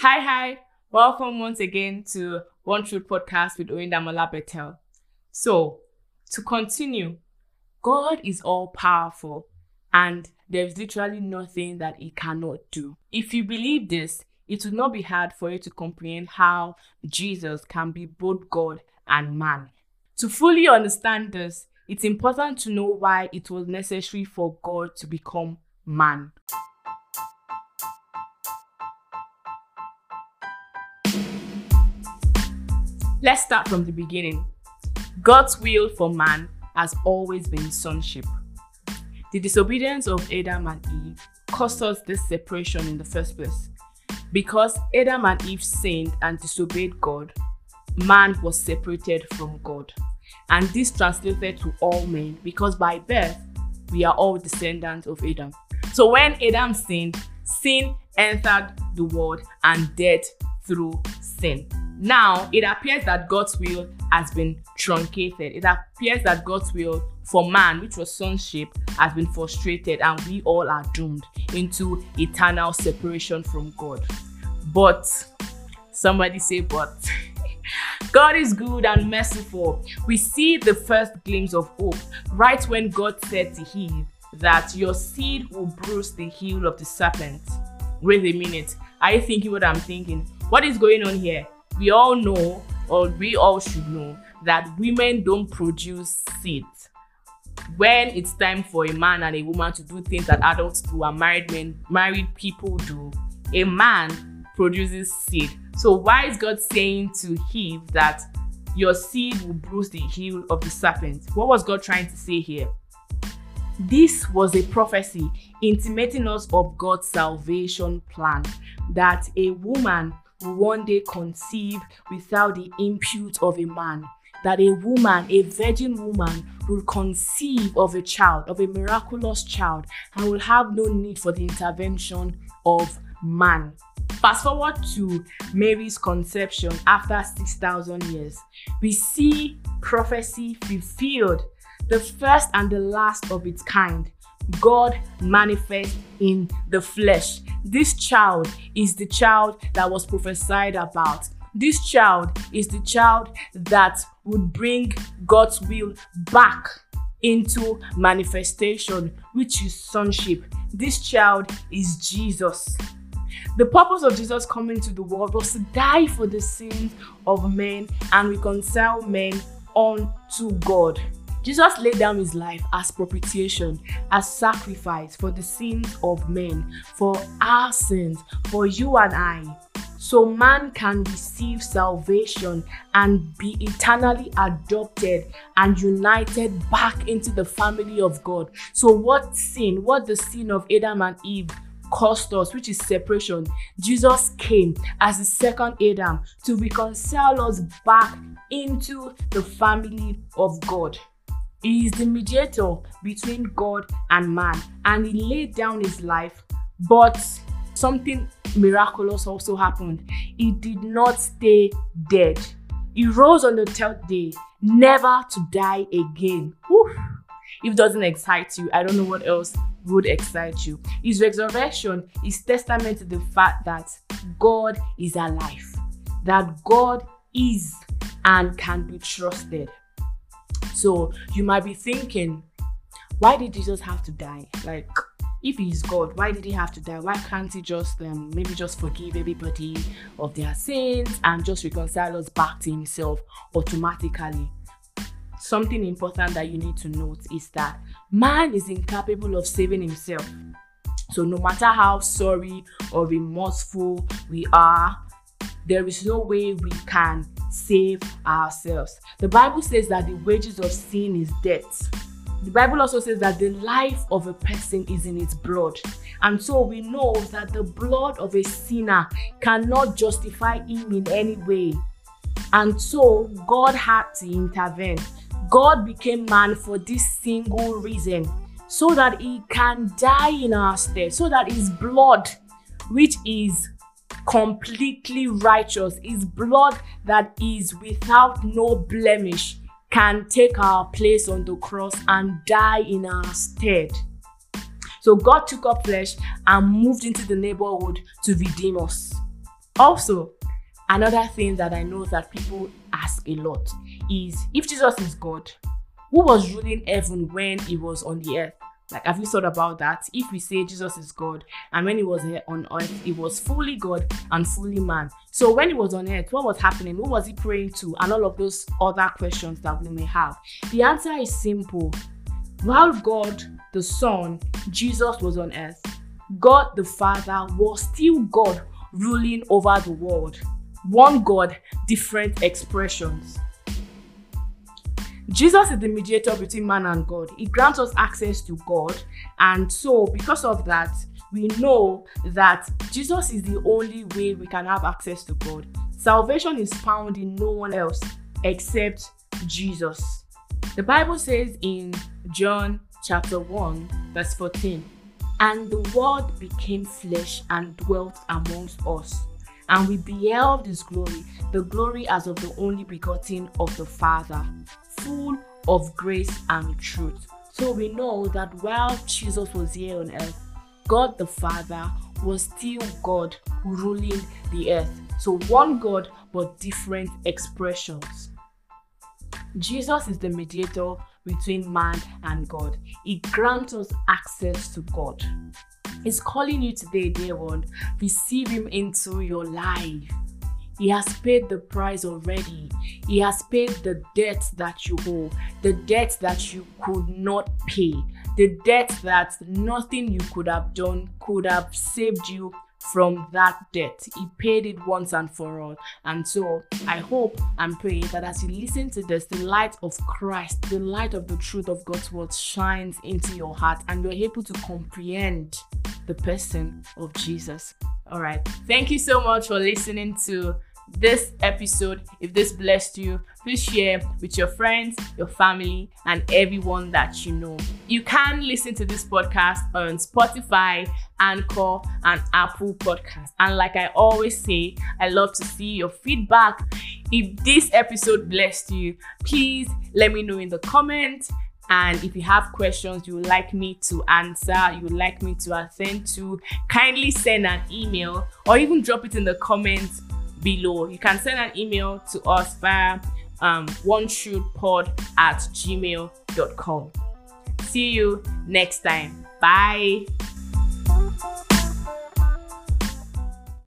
Hi, hi. Welcome once again to One Truth Podcast with Oyindamola Bethel. So, to continue, God is all powerful and there's literally nothing that He cannot do. If you believe this, it will not be hard for you to comprehend how Jesus can be both God and man. To fully understand this, it's important to know why it was necessary for God to become man. Let's start from the beginning. God's will for man has always been sonship. The disobedience of Adam and Eve caused us this separation in the first place. Because Adam and Eve sinned and disobeyed God, man was separated from God. And this translated to all men because by birth we are all descendants of Adam. So when Adam sinned, sin entered the world and death through sin. Now, it appears that God's will has been truncated. It appears that God's will for man, which was sonship, has been frustrated, and we all are doomed into eternal separation from God. But, somebody say, but. God is good and merciful. We see the first glimpse of hope right when God said to Eve that your seed will bruise the heel of the serpent. Wait a minute. Are you thinking what I'm thinking? What is going on here? We all know, or we all should know, that women don't produce seeds. When it's time for a man and a woman to do things that adults do and married men, married people do, a man produces seed. So why is God saying to Eve that your seed will bruise the heel of the serpent? What was God trying to say here? This was a prophecy intimating us of God's salvation plan that a woman will one day conceive without the impute of a man. That a woman, a virgin woman, will conceive of a child, of a miraculous child, and will have no need for the intervention of man. Fast forward to Mary's conception after 6,000 years. We see prophecy fulfilled, the first and the last of its kind. God manifest in the flesh. This child is the child that was prophesied about. This child is the child that would bring God's will back into manifestation, which is sonship. This child is Jesus. The purpose of Jesus coming to the world was to die for the sins of men and reconcile men unto God. Jesus laid down his life as propitiation, as sacrifice for the sins of men, for our sins, for you and I. So man can receive salvation and be eternally adopted and united back into the family of God. So, what sin, what the sin of Adam and Eve cost us, which is separation, Jesus came as the second Adam to reconcile us back into the family of God. He is the mediator between God and man, and he laid down his life. But something miraculous also happened. He did not stay dead. He rose on the third day, never to die again. Whew. If doesn't excite you, I don't know what else would excite you. His resurrection is testament to the fact that God is alive, that God is and can be trusted. So you might be thinking, why did Jesus have to die? Like, if he's God, why did he have to die? Why can't he just um, maybe just forgive everybody of their sins and just reconcile us back to himself automatically? Something important that you need to note is that man is incapable of saving himself. So no matter how sorry or remorseful we are, there is no way we can save ourselves. The Bible says that the wages of sin is death. The Bible also says that the life of a person is in its blood. And so we know that the blood of a sinner cannot justify him in any way. And so God had to intervene. God became man for this single reason so that he can die in our stead, so that his blood, which is completely righteous, his blood that is without no blemish, can take our place on the cross and die in our stead. So God took up flesh and moved into the neighborhood to redeem us. Also, another thing that I know that people ask a lot is if Jesus is God, who was ruling heaven when he was on the earth? Like, have you thought about that? If we say Jesus is God, and when he was here on earth, he was fully God and fully man. So, when he was on earth, what was happening? Who was he praying to? And all of those other questions that we may have. The answer is simple. While God, the Son, Jesus was on earth, God the Father was still God ruling over the world. One God, different expressions. Jesus is the mediator between man and God. He grants us access to God. And so, because of that, we know that Jesus is the only way we can have access to God. Salvation is found in no one else except Jesus. The Bible says in John chapter 1, verse 14, And the Word became flesh and dwelt amongst us. And we beheld his glory, the glory as of the only begotten of the Father, full of grace and truth. So we know that while Jesus was here on earth, God the Father was still God ruling the earth. So one God, but different expressions. Jesus is the mediator between man and God. He grants us access to God. He's calling you today, dear one. Receive Him into your life. He has paid the price already. He has paid the debt that you owe, the debt that you could not pay, the debt that nothing you could have done could have saved you from that debt. He paid it once and for all. And so I hope and pray that as you listen to this, the light of Christ, the light of the truth of God's word shines into your heart and you're able to comprehend the person of Jesus. All right. Thank you so much for listening to this episode. If this blessed you, please share with your friends, your family, and everyone that you know. You can listen to this podcast on Spotify, Anchor, and Apple Podcasts. And like I always say, I love to see your feedback. If this episode blessed you, please let me know in the comments. And if you have questions you would like me to answer, you would like me to attend to, kindly send an email or even drop it in the comments below. You can send an email to us via um, pod at gmail.com. See you next time. Bye.